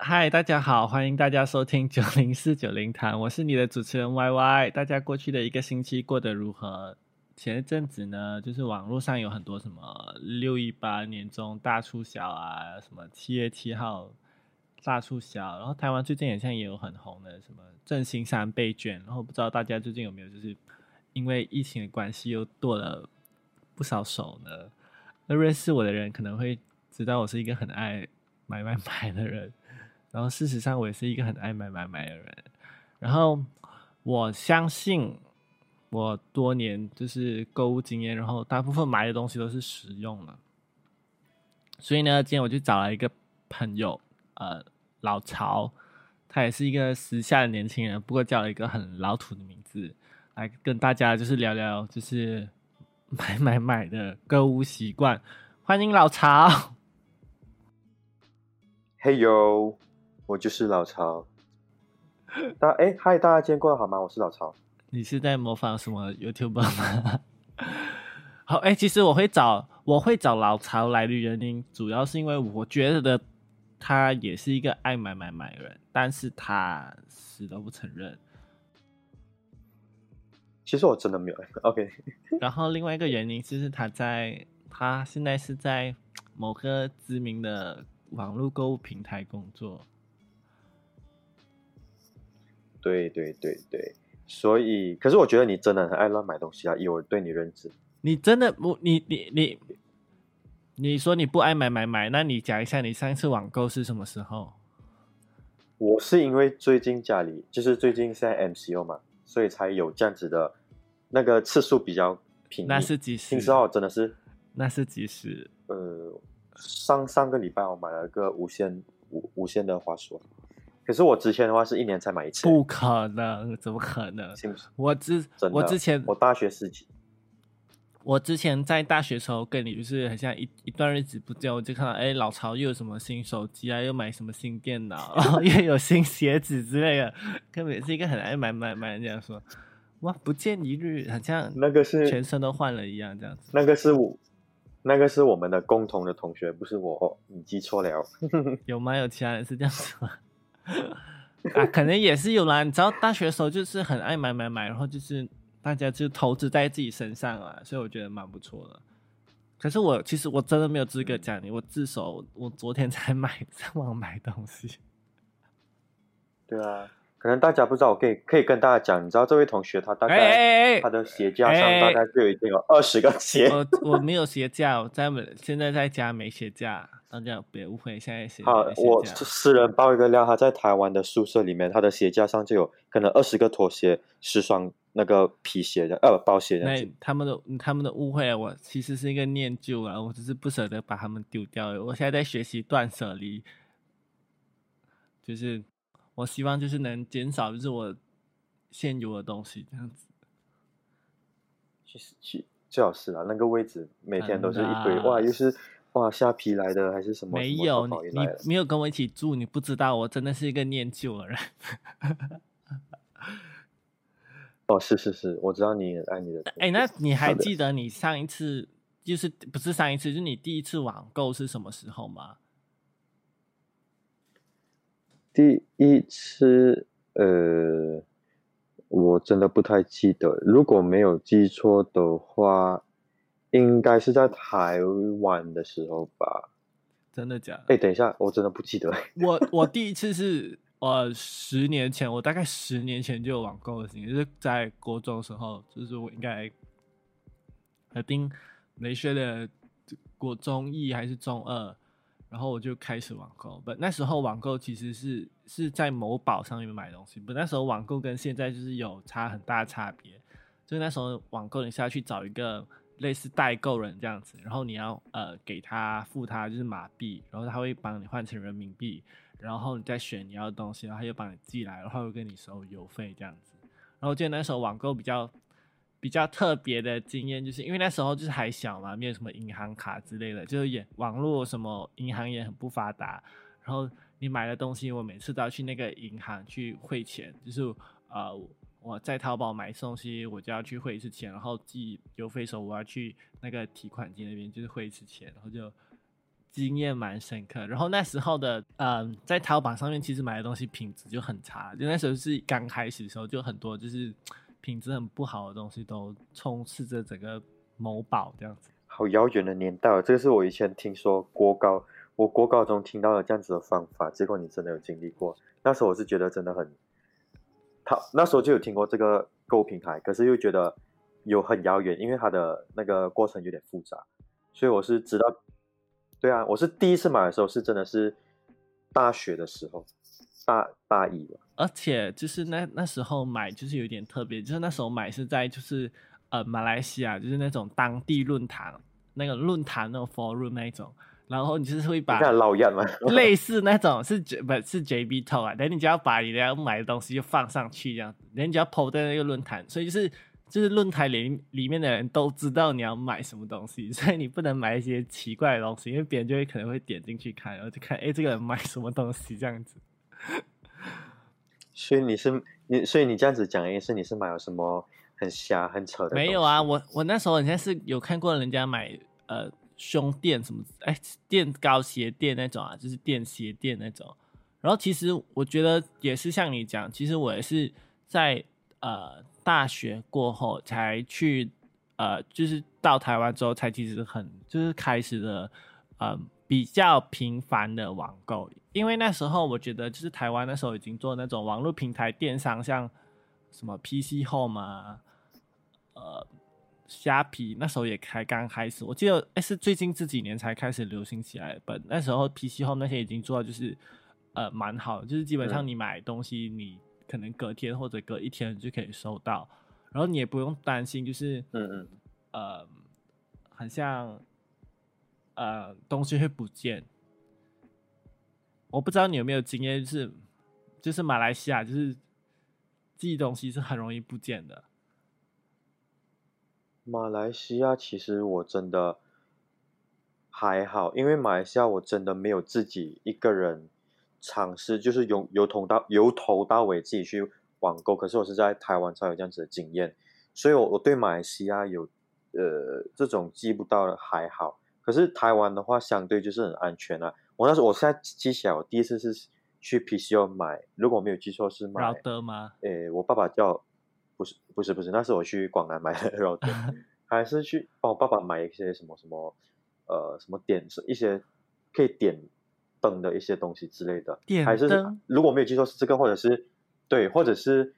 嗨，大家好，欢迎大家收听九零四九零谈，我是你的主持人 Y Y。大家过去的一个星期过得如何？前一阵子呢，就是网络上有很多什么六一八年中大促销啊，什么七月七号大促销，然后台湾最近好像也有很红的什么振兴三倍券，然后不知道大家最近有没有就是因为疫情的关系又剁了不少手呢？那认识我的人可能会知道我是一个很爱买买买的人。然后事实上，我也是一个很爱买买买的人。然后我相信我多年就是购物经验，然后大部分买的东西都是实用的。所以呢，今天我就找了一个朋友，呃，老曹，他也是一个时下的年轻人，不过叫了一个很老土的名字，来跟大家就是聊聊就是 买买买的购物习惯。欢迎老曹。Hey yo。我就是老曹，大哎嗨，大家今天过得好吗？我是老曹。你是在模仿什么 YouTuber 吗？好哎，其实我会找我会找老曹来的原因，主要是因为我觉得他也是一个爱买买买的人，但是他死都不承认。其实我真的没有 OK。然后另外一个原因就是他在他现在是在某个知名的网络购物平台工作。对对对对，所以，可是我觉得你真的很爱乱买东西啊！以我对你认知，你真的不，你你你，你说你不爱买买买，那你讲一下你上一次网购是什么时候？我是因为最近家里就是最近现在 MCO 嘛，所以才有这样子的，那个次数比较频那是几时？听说真的是，那是几时？呃，上上个礼拜我买了个无线无无线的滑鼠。可是我之前的话是一年才买一次，不可能，怎么可能？我之我之前我大学时期，我之前在大学时候跟你就是很像一一段日子不见，我就看到哎老曹又有什么新手机啊，又买什么新电脑，然后又有新鞋子之类的，根本是一个很爱买买买这样说，哇不见一日，好像那个是全身都换了一样这样子。那个是我，那个是我们的共同的同学，不是我，你记错了。有吗？有其他人是这样子吗？啊，可能也是有啦。你知道，大学的时候就是很爱买买买，然后就是大家就投资在自己身上啊，所以我觉得蛮不错的。可是我其实我真的没有资格讲你，我自首，我昨天才买上网买东西。对啊，可能大家不知道，我可以可以跟大家讲，你知道这位同学他大概他的鞋架上大概就已经有二十个鞋。我我没有鞋架，我在现在在家没鞋架。大家别误会，现在鞋好，我私人爆一个料，他在台湾的宿舍里面，他的鞋架上就有可能二十个拖鞋，十双那个皮鞋的，呃，包鞋的。那他们的他们的误会，我其实是一个念旧啊，我只是不舍得把他们丢掉。我现在在学习断舍离，就是我希望就是能减少就是我现有的东西这样子。其实其最好是啊，那个位置每天都是一堆哇，又是。哇，下皮来的还是什么？没有，你你没有跟我一起住，你不知道，我真的是一个念旧的人。哦，是是是，我知道你爱你的。哎，那你还记得你上一次就是不是上一次，就是你第一次网购是什么时候吗？第一次，呃，我真的不太记得，如果没有记错的话。应该是在台湾的时候吧？真的假？的？哎，等一下，我真的不记得。我我第一次是呃十年前，我大概十年前就有网购的经验，就是在国中的时候，就是我应该还定没学的国中一还是中二，然后我就开始网购。不，那时候网购其实是是在某宝上面买东西，不，那时候网购跟现在就是有差很大差别。就那时候网购，你是要去找一个。类似代购人这样子，然后你要呃给他付他就是马币，然后他会帮你换成人民币，然后你再选你要的东西，然后他又帮你寄来，然后又跟你收邮费这样子。然后我记得那时候网购比较比较特别的经验，就是因为那时候就是还小嘛，没有什么银行卡之类的，就是也网络什么银行也很不发达。然后你买的东西，我每次都要去那个银行去汇钱，就是呃。我在淘宝买东西，我就要去汇一次钱，然后寄邮费的时候我要去那个提款机那边就是汇一次钱，然后就经验蛮深刻。然后那时候的嗯，在淘宝上面其实买的东西品质就很差，就那时候是刚开始的时候，就很多就是品质很不好的东西都充斥着整个某宝这样子。好遥远的年代，这个是我以前听说国高，我国高中听到了这样子的方法，结果你真的有经历过。那时候我是觉得真的很，他那时候就有听过这个购物平台，可是又觉得有很遥远，因为它的那个过程有点复杂，所以我是知道，对啊，我是第一次买的时候是真的是大学的时候，大大一吧，而且就是那那时候买就是有点特别，就是那时候买是在就是呃马来西亚，就是那种当地论坛。那个论坛那种 forum 那一种，然后你就是会把老样嘛，类似那种是不，是 JB Talk 啊，等你只要把你要买的东西就放上去这样子，等你就要 PO 在那个论坛，所以就是就是论坛里里面的人都知道你要买什么东西，所以你不能买一些奇怪的东西，因为别人就会可能会点进去看，然后就看哎这个人买什么东西这样子。所以你是你，所以你这样子讲也是你是买了什么很瞎很扯的？没有啊，我我那时候好像是有看过人家买。呃，胸垫什么？哎，垫高鞋垫那种啊，就是垫鞋垫那种。然后其实我觉得也是像你讲，其实我也是在呃大学过后才去呃，就是到台湾之后才其实很就是开始的呃比较频繁的网购，因为那时候我觉得就是台湾那时候已经做那种网络平台电商，像什么 PC Home 啊，呃。虾皮那时候也才刚开始，我记得哎是最近这几年才开始流行起来。本那时候 PC Home 那些已经做到就是呃蛮好，就是基本上你买东西你可能隔天或者隔一天就可以收到，然后你也不用担心就是嗯嗯呃很像呃东西会不见。我不知道你有没有经验，就是就是马来西亚就是寄东西是很容易不见的。马来西亚其实我真的还好，因为马来西亚我真的没有自己一个人尝试，就是由由头到由头到尾自己去网购。可是我是在台湾才有这样子的经验，所以我我对马来西亚有呃这种记不到的还好。可是台湾的话，相对就是很安全啊。我那时候我现在记起来，我第一次是去 PCO 买，如果没有记错是买德吗？诶，我爸爸叫。不是不是不是，那是我去广南买的肉店，还是去帮我爸爸买一些什么什么呃什么点一些可以点灯的一些东西之类的，还是如果没有记错是这个，或者是对，或者是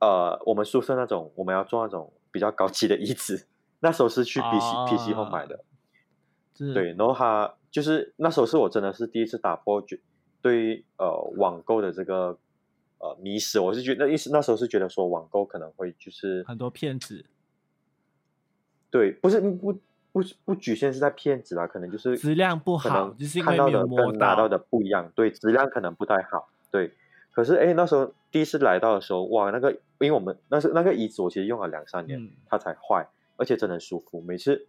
呃我们宿舍那种我们要做那种比较高级的椅子，那时候是去 P C P C 后买的，对，然后他就是那时候是我真的是第一次打破就对呃网购的这个。呃，迷失，我是觉得意思那时候是觉得说网购可能会就是很多骗子，对，不是不不不局限是在骗子啦，可能就是质量不好，就是看到的跟拿到的不一样，对，质量可能不太好，对。可是哎，那时候第一次来到的时候，哇，那个因为我们那是那个椅子，我其实用了两三年，它才坏，而且真的舒服。每次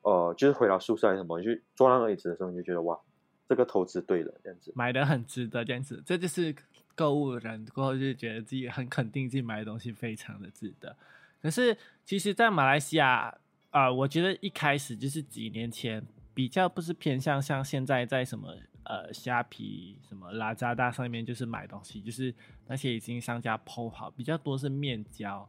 呃，就是回到宿舍还是什么，你去坐那个椅子的时候，你就觉得哇，这个投资对了，这样子买的很值得，这样子，这就是。购物人过后就觉得自己很肯定自己买的东西非常的值得，可是其实，在马来西亚啊，我觉得一开始就是几年前比较不是偏向像现在在什么呃虾皮、什么拉扎达上面就是买东西，就是那些已经商家铺好，比较多是面交，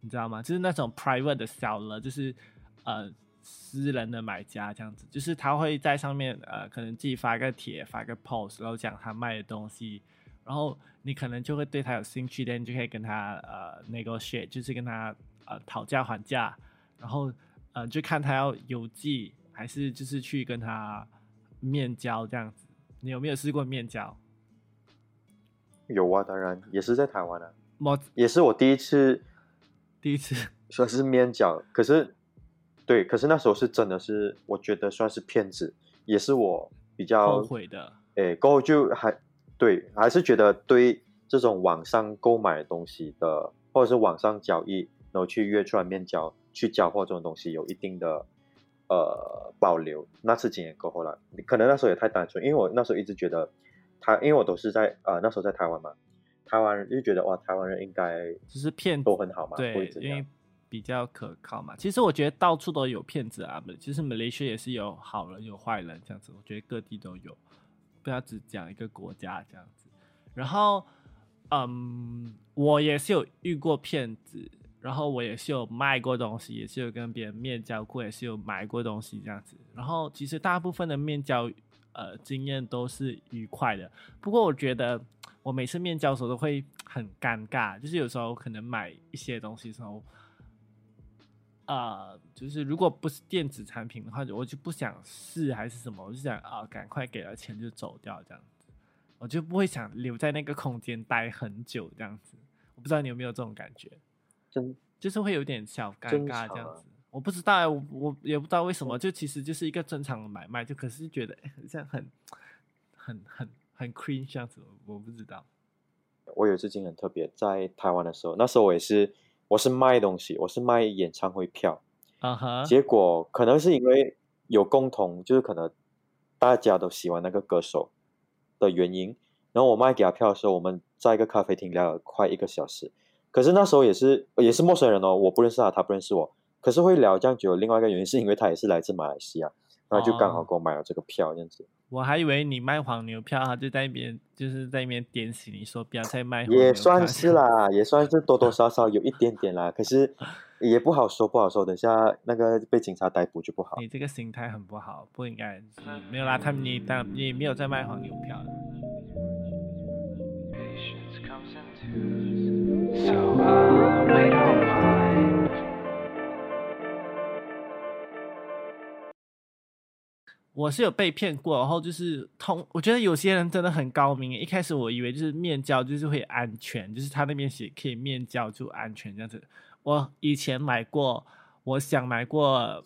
你知道吗？就是那种 private 的 seller，就是呃私人的买家这样子，就是他会在上面呃可能自己发个帖、发个 post，然后讲他卖的东西。然后你可能就会对他有兴趣的，你就可以跟他呃 negotiate，就是跟他呃讨价还价，然后呃就看他要邮寄还是就是去跟他面交这样子。你有没有试过面交？有啊，当然也是在台湾啊，我也是我第一次，第一次 算是面交，可是对，可是那时候是真的是我觉得算是骗子，也是我比较后悔的。哎，过后就还。对，还是觉得对这种网上购买东西的，或者是网上交易，然后去约出来面交、去交货这种东西，有一定的呃保留。那次经验过后了，可能那时候也太单纯，因为我那时候一直觉得他，因为我都是在呃那时候在台湾嘛，台湾人就觉得哇，台湾人应该就是骗都很好嘛，对因为比较可靠嘛。其实我觉得到处都有骗子啊，其实马来西亚也是有好人有坏人这样子，我觉得各地都有，不要只讲一个国家这样子。然后，嗯，我也是有遇过骗子，然后我也是有卖过东西，也是有跟别人面交过，也是有买过东西这样子。然后其实大部分的面交，呃，经验都是愉快的。不过我觉得我每次面交的时候都会很尴尬，就是有时候可能买一些东西时候，呃，就是如果不是电子产品的话，我就不想试还是什么，我就想啊，赶快给了钱就走掉这样子，我就不会想留在那个空间待很久这样子。我不知道你有没有这种感觉，真就是会有点小尴尬这样子。我不知道欸，我我也不知道为什么，就其实就是一个正常的买卖，就可是觉得哎这样很很很很 cringe 这样子，我我不知道。我有一次经历很特别，在台湾的时候，那时候我也是，我是卖东西，我是卖演唱会票，啊哈，结果可能是因为有共同，就是可能大家都喜欢那个歌手的原因，然后我卖给他票的时候，我们在一个咖啡厅聊了快一个小时，可是那时候也是也是陌生人哦，我不认识他，他不认识我，可是会聊这样久，另外一个原因是因为他也是来自马来西亚，然后就刚好给我买了这个票这样子。我还以为你卖黄牛票，他就在一边就是在一边点醒你说不要再卖黄牛票。也算是啦，也算是多多少少有一点点啦，可是也不好说，不好说。等下那个被警察逮捕就不好。你这个心态很不好，不应该。是没有啦，他们你当你没有在卖黄牛票。我是有被骗过，然后就是通，我觉得有些人真的很高明。一开始我以为就是面交就是会安全，就是他那边写可以面交就安全这样子。我以前买过，我想买过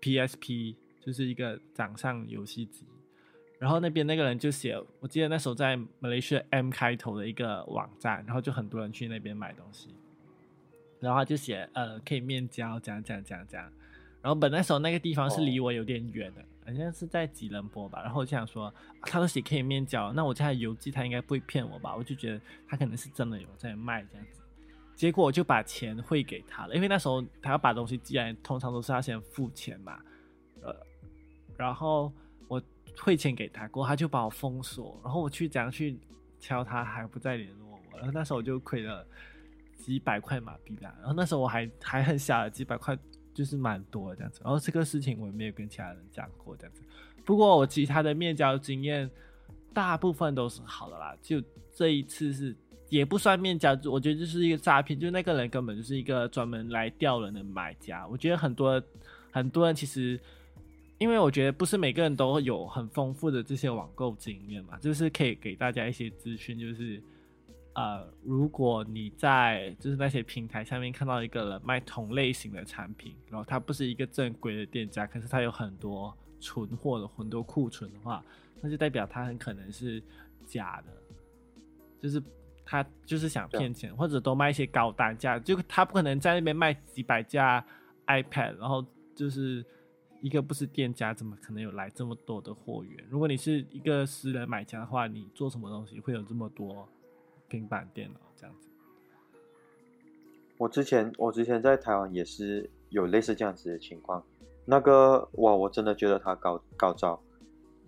PSP，就是一个掌上游戏机，然后那边那个人就写，我记得那时候在马来西亚 M 开头的一个网站，然后就很多人去那边买东西，然后他就写呃可以面交，这样这样这样这样。然后本来时候那个地方是离我有点远的，好像是在吉隆坡吧。然后我就想说，啊他都写可以面交，那我家的邮寄他应该不会骗我吧？我就觉得他可能是真的有在卖这样子。结果我就把钱汇给他了，因为那时候他要把东西寄来，通常都是要先付钱嘛。呃，然后我汇钱给他，过后他就把我封锁，然后我去怎样去敲他，还不再联络我。然后那时候我就亏了几百块马币啦。然后那时候我还还很小，几百块就是蛮多的这样子。然后这个事情我也没有跟其他人讲过这样子。不过我其他的面交经验大部分都是好的啦，就这一次是也不算面交，我觉得就是一个诈骗，就那个人根本就是一个专门来钓人的买家。我觉得很多很多人其实。因为我觉得不是每个人都有很丰富的这些网购经验嘛，就是可以给大家一些资讯，就是呃，如果你在就是那些平台上面看到一个人卖同类型的产品，然后他不是一个正规的店家，可是他有很多存货的很多库存的话，那就代表他很可能是假的，就是他就是想骗钱，或者都卖一些高单价，就他不可能在那边卖几百架 iPad，然后就是。一个不是店家，怎么可能有来这么多的货源？如果你是一个私人买家的话，你做什么东西会有这么多平板电脑这样子？我之前我之前在台湾也是有类似这样子的情况，那个哇，我真的觉得他高高招。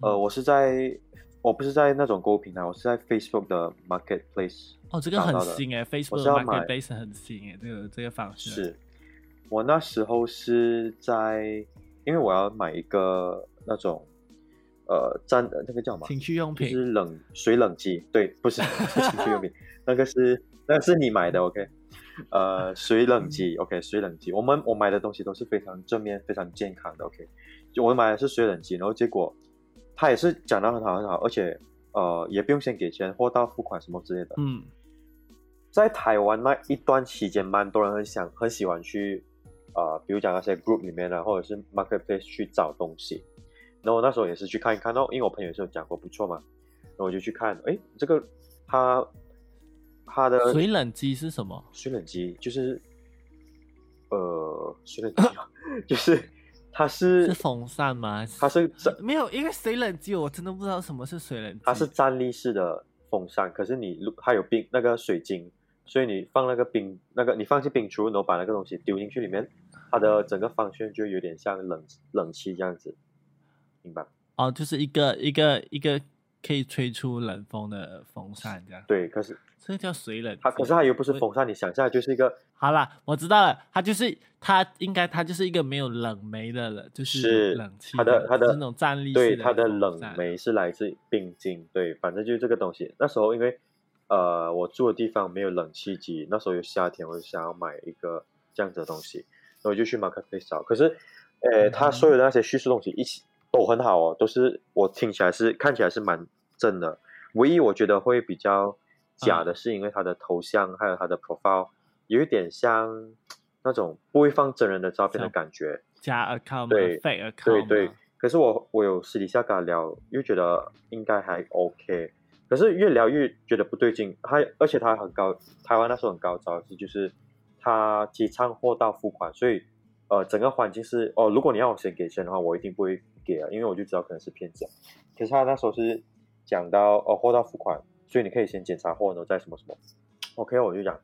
呃，嗯我是在我不是在那种购物平台，我是在 Facebook 的 Marketplace 哦，这个很新哎，Facebook 我是要买 Marketplace 很新哎，这个这个方式是，我那时候是在，因为我要买一个那种呃粘那个叫什么？情趣用品就品是冷水冷机，对，不是是 情趣用品，那个是那个是你买的，OK？呃，水冷机，OK？水冷机，我们我买的东西都是非常正面、非常健康的，OK？就我买的是水冷机，然后结果他也是讲的很好很好，而且呃也不用先给钱，货到付款什么之类的。嗯在台湾那一段期间，蛮多人很想很喜欢去呃，比如讲那些 group 里面啊，或者是 marketplace 去找东西。然后我那时候也是去看一看，然后因为我朋友也是有讲过不错嘛，然后我就去看，哎，这个它它的水冷机是什么？水冷机就是呃水冷机啊，就是它是 是风扇吗？还它是没有，因为水冷机我真的不知道什么是水冷机。它是站立式的风扇，可是你如它有冰那个水晶，所以你放那个冰那个你放进冰橱，然后把那个东西丢进去里面，它的整个方旋就有点像冷冷气这样子，明白？哦，就是一个一个一个可以吹出冷风的风扇这样。，对，可是这叫水冷它可是它又不是风扇，你想象就是一个好啦，我知道了，它就是它应该它就是一个没有冷媒的了，就是是冷气它的它的就是那种站立式对它的冷媒是来自冰晶，对，反正就是这个东西。那时候因为呃我住的地方没有冷气机，那时候有夏天，我就想要买一个这样子的东西，然后我就去 marketplace 找。可是呃，它嗯所有的那些叙述东西一起都很好哦，都是我听起来是看起来是蛮正的。唯一我觉得会比较假嗯的是因为他的头像还有他的 profile 有一点像那种不会放真人的照片的感觉。加 account 对 fake account 对对，可是我我有私底下跟他聊，又觉得应该还 OK，可是越聊越觉得不对劲。他而且他很高，台湾那时候很高招是就是他提倡货到付款，所以呃整个环境是哦，如果你要我先给钱的话，我一定不会给啊，因为我就知道可能是骗子。可是他那时候是讲到哦货到付款，所以你可以先检查货，然后再什么什么。OK，我就讲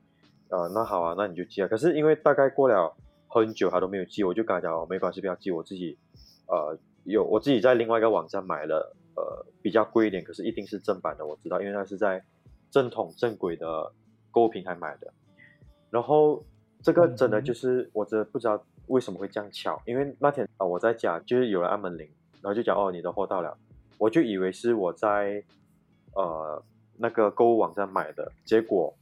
呃那好啊，那你就寄啊。可是因为大概过了很久他都没有寄，我就跟他讲哦没关系，不要寄，我自己呃有我自己在另外一个网站买了呃比较贵一点，可是一定是正版的，我知道，因为它是在正统正规的购物平台买的。然后这个真的就是我真的不知道为什么会这样巧，因为那天啊、呃我在家就是有人按门铃，然后就讲哦你的货到了，我就以为是我在呃那个购物网站买的，结果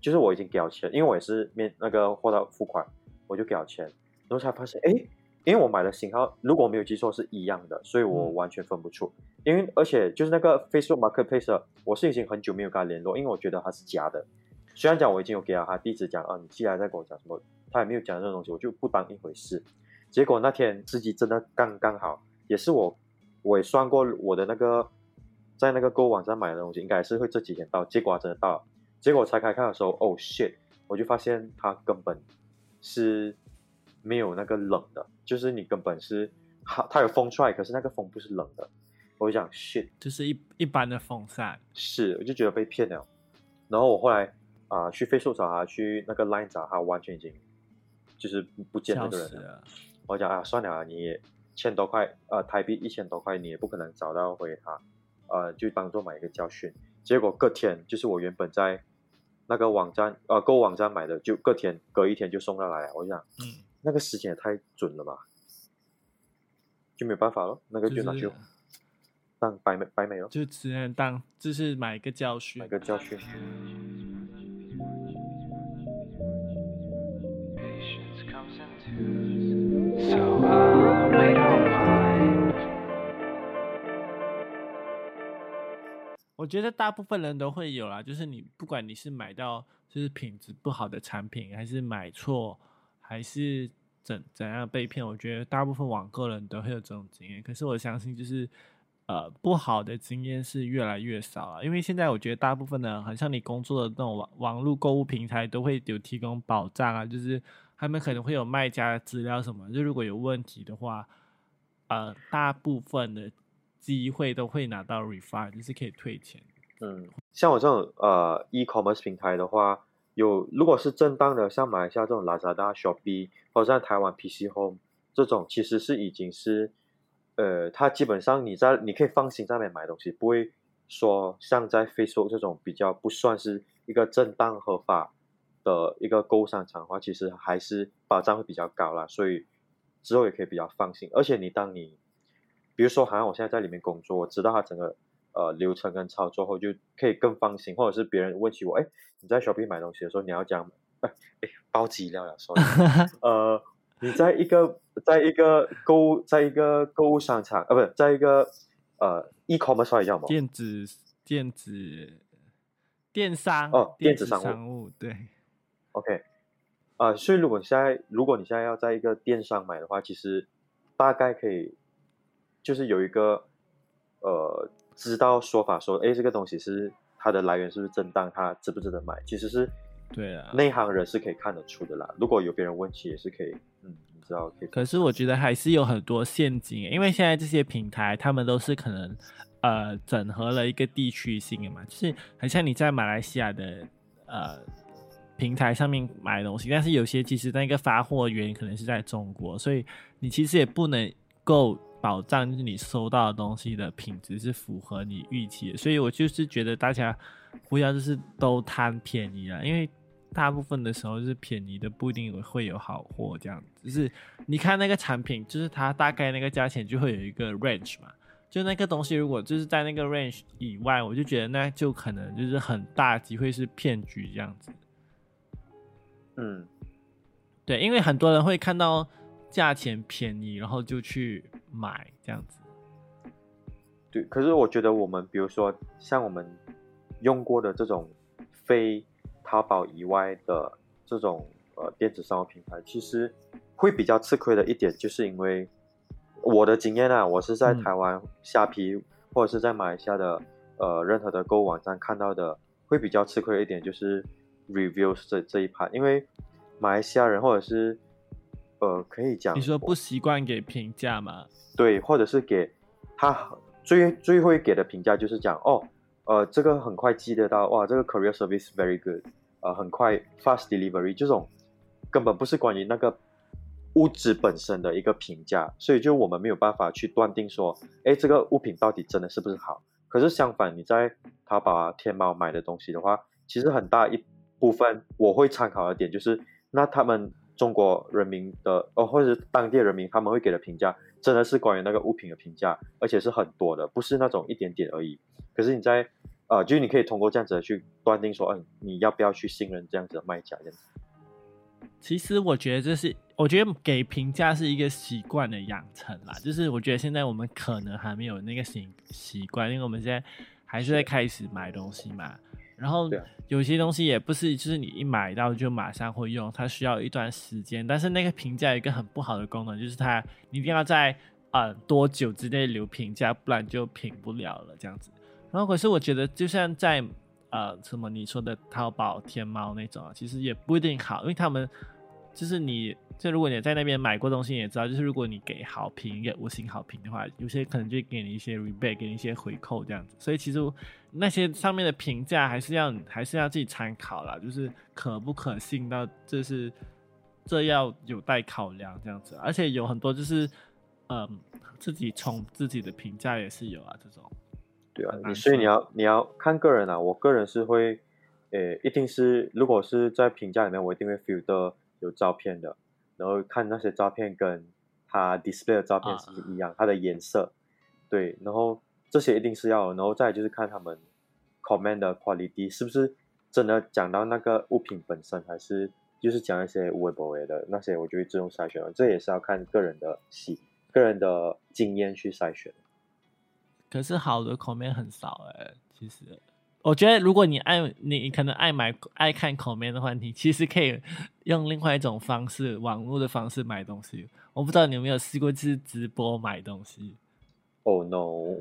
就是我已经给了钱，因为我也是面那个货到付款，我就给了钱，然后才发现哎，因为我买的型号如果我没有记错是一样的，所以我嗯完全分不出，因为而且就是那个 Facebook Marketplace，我是已经很久没有跟他联络，因为我觉得他是假的。虽然讲我已经有给了他地址讲啊，你寄来再跟我讲什么，他也没有讲这种东西，我就不当一回事。结果那天司机真的刚刚好，也是我我也算过我的那个在那个购物网站买的东西，应该是会这几天到，结果它真的到了。结果我拆开看的时候，哦 shit，我就发现他根本是没有那个冷的，就是你根本是它它有风出来，可是那个风不是冷的。我就讲 shit，就是一一般的风扇，是，我就觉得被骗了。然后我后来啊、去 Facebook 找他，去那个 Line 找他，完全已经就是不见那笑个人了。了。我讲啊，算了啊，你也千多块，呃，台币一千多块，你也不可能找到回他，呃，就当做买一个教训。结果隔天就是我原本在那个网站，呃，购物网站买的，就隔天隔一天就送到来了。我就想嗯，那个时间也太准了吧，就没有办法了，那个就拿去就是当白美白美了，就只能当就是买一个教训买。个教训。Patience comes in twos, so I'll wait on mine. 我觉得大部分人都会有啦，就是你不管你是买到就是品质不好的产品，还是买错，还是怎怎样被骗，我觉得大部分网购人都会有这种经验。可是我相信，就是呃不好的经验是越来越少了，因为现在我觉得大部分的，好像你工作的那种网网络购物平台都会有提供保障啊，就是他们可能会有卖家的资料什么，就如果有问题的话，呃，大部分的机会都会拿到 refund，就是可以退钱。嗯，像我这种呃 e-commerce 平台的话，有如果是正当的，像马来西亚这种 Lazada、Shopee 或者在台湾 PC Home 这种，其实是已经是呃，它基本上你在你可以放心在那边买东西，不会说像在 Facebook 这种比较不算是一个正当合法的一个购物商场的话，其实还是保障会比较高啦，所以之后也可以比较放心。而且你当你比如说，好像我现在在里面工作，我知道它整个呃流程跟操作后，就可以更放心。或者是别人问起我，哎，你在 Shopee 买东西的时候，你要讲，哎哎，包机料了，sorry，呃，你在一个在一个购物在一个购物商场，呃，不是在一个呃 e-commerce 叫什么？电子电子电商哦电子商务商务对，OK，啊、所以如果你现在如果你现在要在一个电商买的话，其实大概可以就是有一个呃知道说法说，哎，这个东西是它的来源是不是正当，它值不值得买，其实是对啊内行人是可以看得出的啦。如果有别人问起，也是可以，嗯，你知道可以。可是我觉得还是有很多陷阱，因为现在这些平台他们都是可能呃整合了一个地区性的嘛，就是很像你在马来西亚的呃平台上面买东西，但是有些其实那个发货源可能是在中国，所以你其实也不能够保障就是你收到的东西的品质是符合你预期的，所以我就是觉得大家不要就是都贪便宜啊，因为大部分的时候就是便宜的不一定会有好货，这样子。就是你看那个产品，就是它大概那个价钱就会有一个 range 嘛，就那个东西如果就是在那个 range 以外，我就觉得那就可能就是很大机会是骗局这样子。嗯，对，因为很多人会看到价钱便宜，然后就去买这样子。对。可是我觉得我们，比如说像我们用过的这种非淘宝以外的这种呃电子商务品牌，其实会比较吃亏的一点，就是因为我的经验啊，我是在嗯台湾虾皮、或者是在马来西亚的呃任何的购物网站看到的，会比较吃亏的一点就是 reviews 这这一盘，因为马来西亚人或者是呃可以讲你说不习惯给评价吗？对，或者是给他最最会给的评价就是讲哦，呃，这个很快记得到，哇，这个 career service very good，呃，很快 fast delivery，这种根本不是关于那个物质本身的一个评价，所以就我们没有办法去断定说，哎，这个物品到底真的是不是好。可是相反，你在淘宝啊、天猫买的东西的话，其实很大一部分我会参考的点就是，那他们中国人民的哦，或者当地人民他们会给的评价，真的是关于那个物品的评价，而且是很多的，不是那种一点点而已。可是你在呃，就是你可以通过这样子去断定说，嗯、你要不要去信任这样子的卖家这样子。其实我觉得这是，我觉得给评价是一个习惯的养成啦。就是我觉得现在我们可能还没有那个习习惯，因为我们现在还是在开始买东西嘛。然后有些东西也不是，就是你一买到就马上会用，它需要一段时间。但是那个评价有一个很不好的功能，就是它你一定要在呃多久之内留评价，不然就评不了了这样子。然后可是我觉得，就像在呃什么你说的淘宝、天猫那种啊，其实也不一定好，因为他们就是你，就如果你在那边买过东西，你也知道，就是如果你给好评、给五星好评的话，有些可能就给你一些 rebate，给你一些回扣这样子。所以其实那些上面的评价还是要还是要自己参考啦，就是可不可信到这是这要有待考量这样子。而且有很多就是嗯自己冲自己的评价也是有啊，这种。对啊你所以你要你要看个人啊，我个人是会，呃，一定是如果是在评价里面，我一定会 filter 有照片的，然后看那些照片跟它 display 的照片啊是不是一样，它的颜色，对，然后这些一定是要，然后再就是看他们 comment 的 quality 是不是真的讲到那个物品本身，还是就是讲一些无为不为的那些，我就会自动筛选了，这也是要看个人的喜个人的经验去筛选。可是好的 comment 很少哎、其实我觉得如果你爱你可能爱买爱看 comment 的话，你其实可以用另外一种方式，网络的方式买东西。我不知道你有没有试过，就是直播买东西。Oh no，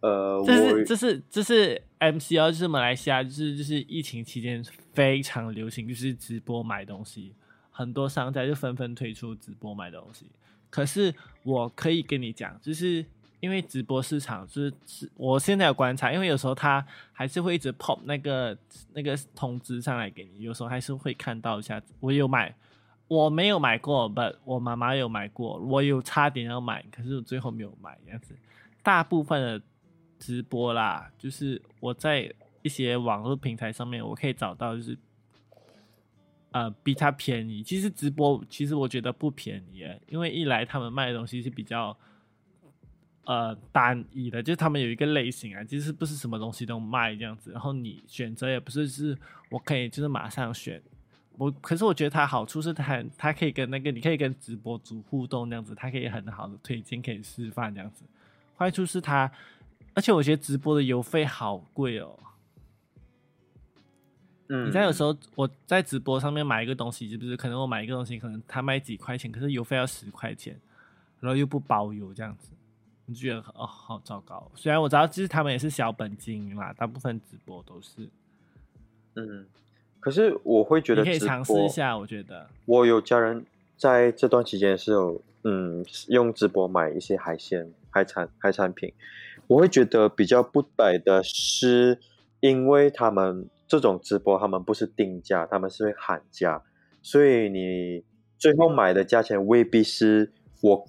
呃，这我是这是这是 MCO，就是马来西亚，就是就是疫情期间非常流行，就是直播买东西，很多商家就纷纷推出直播买东西。可是我可以跟你讲，就是因为直播市场，就是是我现在有观察，因为有时候他还是会一直 pop 那个那个通知上来给你，有时候还是会看到一下。我有买，我没有买过，but 我妈妈有买过，我有差点要买，可是我最后没有买，这样子。大部分的直播啦，就是我在一些网络平台上面，我可以找到就是，呃，比它便宜。其实直播其实我觉得不便宜，因为一来他们卖的东西是比较，呃，单一的，就是他们有一个类型啊，就是不是什么东西都卖这样子。然后你选择也不是是我可以就是马上选。我可是我觉得它好处是它它可以跟那个你可以跟直播主互动这样子，它可以很好的推荐，可以示范这样子。坏处是它，而且我觉得直播的邮费好贵哦。嗯，你知道有时候我在直播上面买一个东西，是不是？可能我买一个东西，可能他卖几块钱，可是邮费要十块钱，然后又不包邮这样子，你就觉得哦好糟糕。虽然我知道，其实他们也是小本经营啦，大部分直播都是。嗯，可是我会觉得你可以尝试一下，我觉得。我有家人在这段期间是有嗯用直播买一些海鲜、海产、海产品，我会觉得比较不摆的是，因为他们这种直播，他们不是定价，他们是会喊价，所以你最后买的价钱未必是我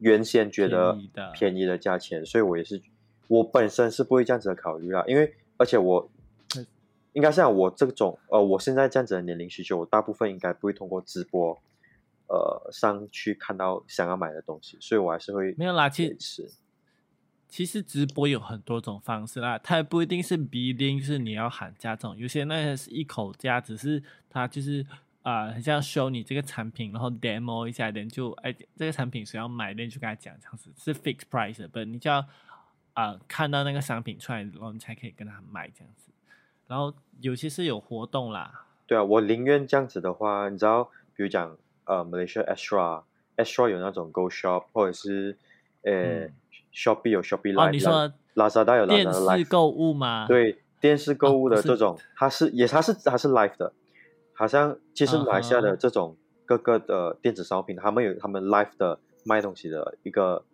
原先觉得便宜的价钱，所以我也是我本身是不会这样子的考虑啦，因为而且我嗯应该像我这种呃，我现在这样子的年龄需求，我大部分应该不会通过直播呃上去看到想要买的东西，所以我还是会没有啦，其实。其实直播有很多种方式啦，它也不一定是必定是你要喊价这种，有些那些是一口价，只是它就是啊、呃很像 show 你这个产品，然后 demo 一下，人就哎这个产品谁要买，人就跟他讲这样子是 fixed price 的，不，你就要啊、呃看到那个商品出来，然后你才可以跟他买这样子。然后有些是有活动啦，对啊，我宁愿这样子的话，你知道，比如讲呃，Malaysia Extra，Extra 有那种 Go Shop，或者是呃、嗯 Shopee 有 Shopee 哦 Live，你说 Lazada 有电 Lazada 视 Live，购物吗？，对，电视购物的这种，它是也它是它是 Live 的，好像其实嗯马来西亚的这种各个的电子商品，他们有他们 Live 的卖东西的一个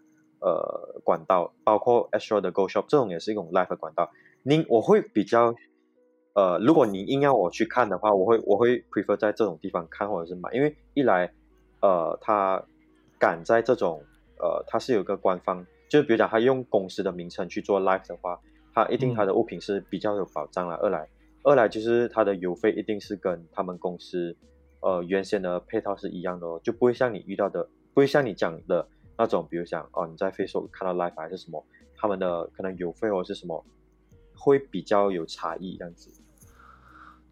呃管道，包括 Extra 的 Go Shop 这种也是一种 Live 的管道。您我会比较呃，如果你硬要我去看的话，我会我会 prefer 在这种地方看或者是买，因为一来呃，他敢在这种呃，他是有个官方，就是比如讲他用公司的名称去做 live 的话，他一定嗯它的物品是比较有保障了。二来二来就是它的邮费一定是跟他们公司呃原先的配套是一样的哦，就不会像你遇到的，不会像你讲的那种，比如讲哦你在 Facebook 看到 live 还是什么，他们的可能邮费或者是什么会比较有差异这样子。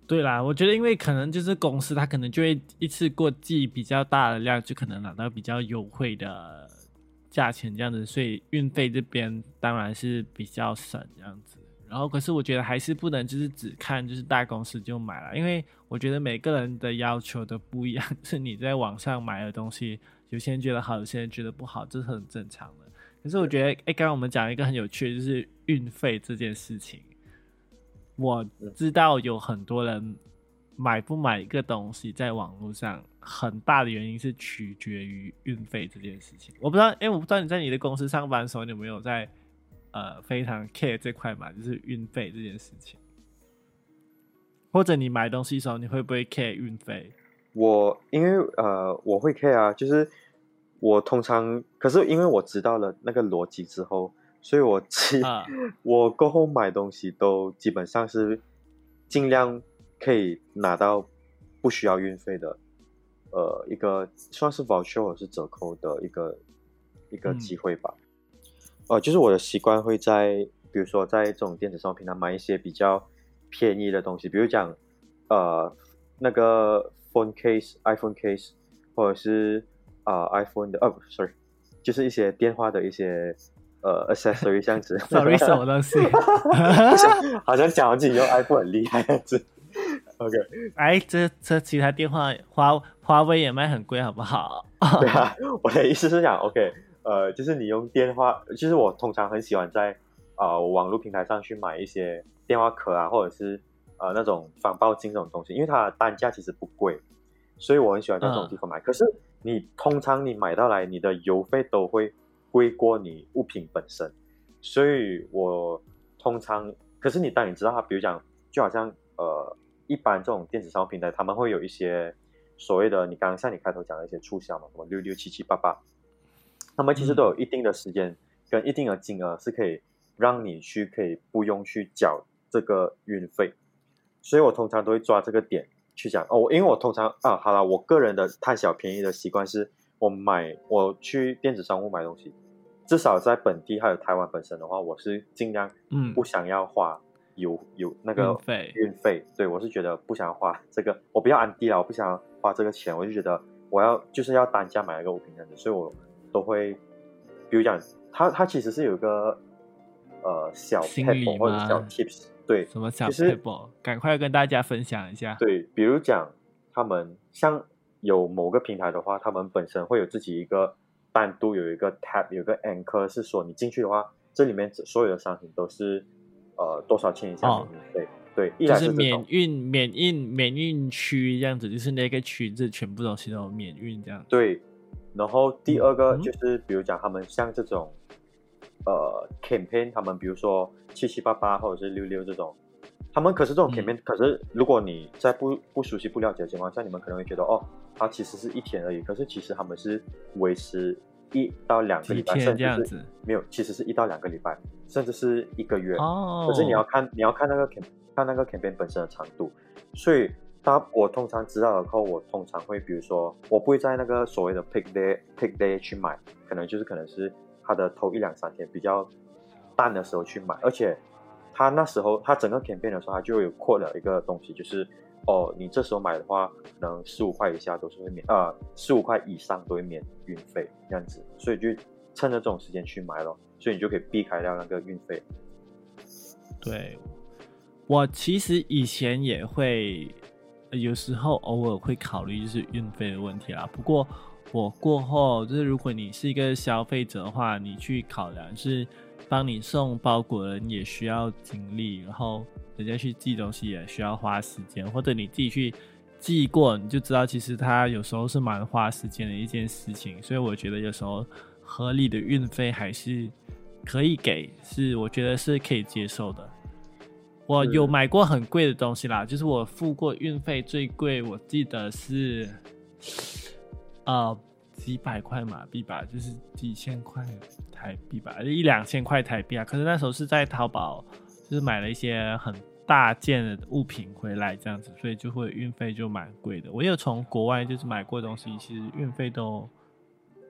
对啦，我觉得因为可能就是公司它可能就会一次过寄比较大的量，就可能拿到比较优惠的价钱这样子，所以运费这边当然是比较省这样子。然后可是我觉得还是不能就是只看就是大公司就买了，因为我觉得每个人的要求都不一样，是你在网上买的东西，有些人觉得好，有些人觉得不好，这是很正常的。可是我觉得，哎，刚刚我们讲一个很有趣的，就是运费这件事情。我知道有很多人买不买一个东西，在网络上很大的原因是取决于运费这件事情。我不知道，哎，我不知道你在你的公司上班的时候，你有没有在呃非常 care 这块嘛，就是运费这件事情，或者你买东西的时候，你会不会 care 运费？我因为呃我会 care 啊，就是我通常可是因为我知道了那个逻辑之后，所以我其啊我过后买东西都基本上是尽量可以拿到不需要运费的，呃一个算是 voucher 或者是折扣的一个一个嗯机会吧。呃，就是我的习惯会在比如说在这种电子商务平台买一些比较便宜的东西，比如讲呃那个 phone case、iPhone case，或者是啊、呃 iPhone 的哦不，sorry，就是一些电话的一些呃 accessory 这样子。，sorry 什么东西？好像讲我自己用 iPhone 很厉害这样子。OK，哎，这这其他电话华华为也卖很贵，好不好？对啊，我的意思是讲 OK，呃，就是你用电话，就是我通常很喜欢在呃网络平台上去买一些电话壳啊，或者是呃那种防爆镜这种东西，因为它的单价其实不贵，所以我很喜欢在这种地方买。可是你通常你买到来，你的邮费都会贵过你物品本身，所以我通常，可是你当你知道它，比如讲，就好像呃一般这种电子商务平台，他们会有一些所谓的你刚刚像你开头讲的一些促销嘛，什么六六七七八八，他们其实都有一定的时间跟一定的金额是可以让你去可以不用去缴这个运费，所以我通常都会抓这个点去讲哦，因为我通常啊，好了，我个人的贪小便宜的习惯是，我买我去电子商务买东西，至少在本地还有台湾本身的话，我是尽量嗯。不想要花邮邮那个运费。运费，对我是觉得不想要花这个，我不要安迪了，我不想花这个钱，我就觉得我要就是要单价买一个物品这样子，所以我都会，比如讲，它它其实是有一个呃小心 p 理 e 或者小 tips，对，什么小其实 table，赶快跟大家分享一下。对，比如讲他们像有某个平台的话，他们本身会有自己一个单独有一个 tab，有一个 anchor，是说你进去的话，这里面所有的商品都是呃多少钱以下。对，一就是免运、免运、免运区这样子，就是那个区这全部东西都有免运这样。对，然后第二个嗯就是比如讲他们像这种呃 campaign，他们比如说七七八八或者是六六这种，他们可是这种嗯 campaign，、可是如果你在不不熟悉不了解的情况下，你们可能会觉得哦，它其实是一天而已，可是其实他们是维持一到两个礼拜，甚至是没有，其实是一到两个礼拜，甚至是一个月。哦。可是你要看你要看那个 cam 看那个 campaign 本身的长度，所以大我通常知道了后，我通常会比如说我不会在那个所谓的 pick day pick day 去买，可能就是可能是它的头一两三天比较淡的时候去买，而且它那时候它整个 campaign 的时候，它就有扩了一个东西，就是哦你这时候买的话，可能十五块以下都是会免呃十五块以上都会免运费这样子，所以就趁着这种时间去买咯，所以你就可以避开掉那个运费。对，我其实以前也会，有时候偶尔会考虑就是运费的问题啦。不过我过后就是，如果你是一个消费者的话，你去考量是帮你送包裹的人也需要精力，然后人家去寄东西也需要花时间，或者你自己去寄过，你就知道其实它有时候是蛮花时间的一件事情。所以我觉得有时候合理的运费还是可以给，是我觉得是可以接受的。我有买过很贵的东西啦，就是我付过运费最贵，我记得是呃几百块马币吧，就是几千块台币吧，一两千块台币啊。可是那时候是在淘宝，就是买了一些很大件的物品回来这样子，所以就会运费就蛮贵的。我有从国外就是买过东西，其实运费都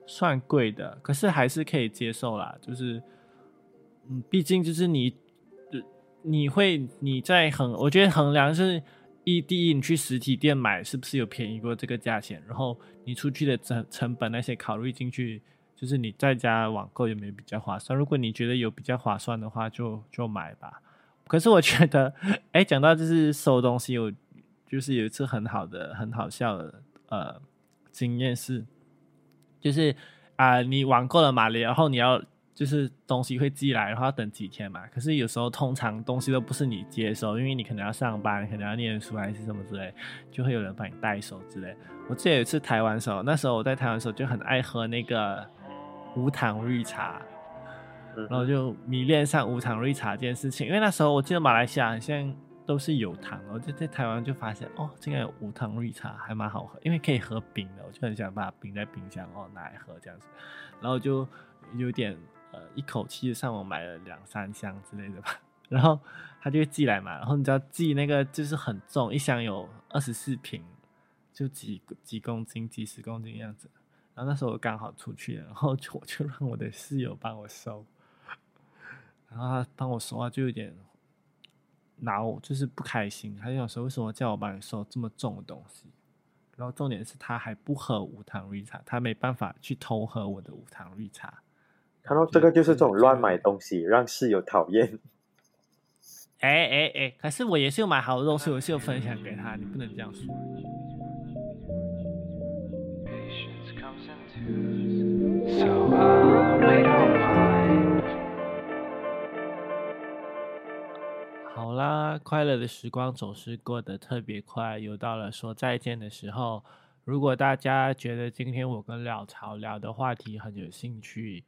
算贵的，可是还是可以接受啦。就是，嗯，毕竟就是你，呃你会你在衡，我觉得衡量是一第一，你去实体店买是不是有便宜过这个价钱，然后你出去的成成本那些考虑进去，就是你在家网购有没有比较划算？如果你觉得有比较划算的话就，就买吧。可是我觉得，哎，讲到就是收东西，我就是有一次很好的、很好笑的呃经验是，就是啊、你网购了嘛，然后你要就是东西会寄来，然后要等几天嘛。可是有时候通常东西都不是你接收，因为你可能要上班，可能要念书还是什么之类，就会有人帮你代收之类。我记得有一次台湾时候，那时候我在台湾时候就很爱喝那个无糖绿茶，然后就迷恋上无糖绿茶这件事情。因为那时候我记得马来西亚好像都是有糖，我就在台湾就发现哦，竟然有无糖绿茶，还蛮好喝，因为可以喝冰的，我就很想把它冰在冰箱哦拿来喝这样子，然后就有点呃一口气上网买了两三箱之类的吧。然后他就会寄来嘛，然后你知道寄那个就是很重，一箱有二十四瓶，就几几公斤、几十公斤样子。然后那时候我刚好出去，然后就 我就让我的室友帮我收，然后他帮我收啊，就有点恼，就是不开心。他就想说，为什么叫我帮你收这么重的东西？然后重点是他还不喝无糖绿茶，他没办法去偷喝我的无糖绿茶。看到这个就是这种乱买东西，让室友讨厌。哎哎哎！可是我也是有买好的东西，我是有分享给他，你不能这样说。Patience comes in twos, so I'll wait on mine. 好啦，快乐的时光总是过得特别快，又到了说再见的时候。如果大家觉得今天我跟廖潮聊的话题很有兴趣，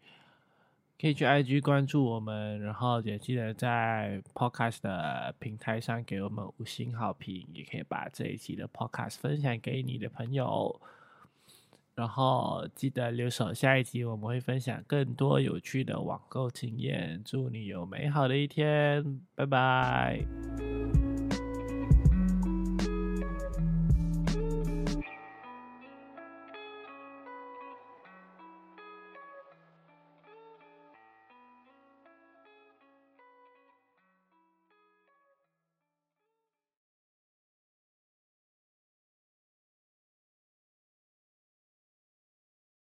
可以去 IG 关注我们，然后也记得在 Podcast 的平台上给我们五星好评，也可以把这一期的 Podcast 分享给你的朋友。然后记得留守下一集，我们会分享更多有趣的网购经验。祝你有美好的一天，拜拜。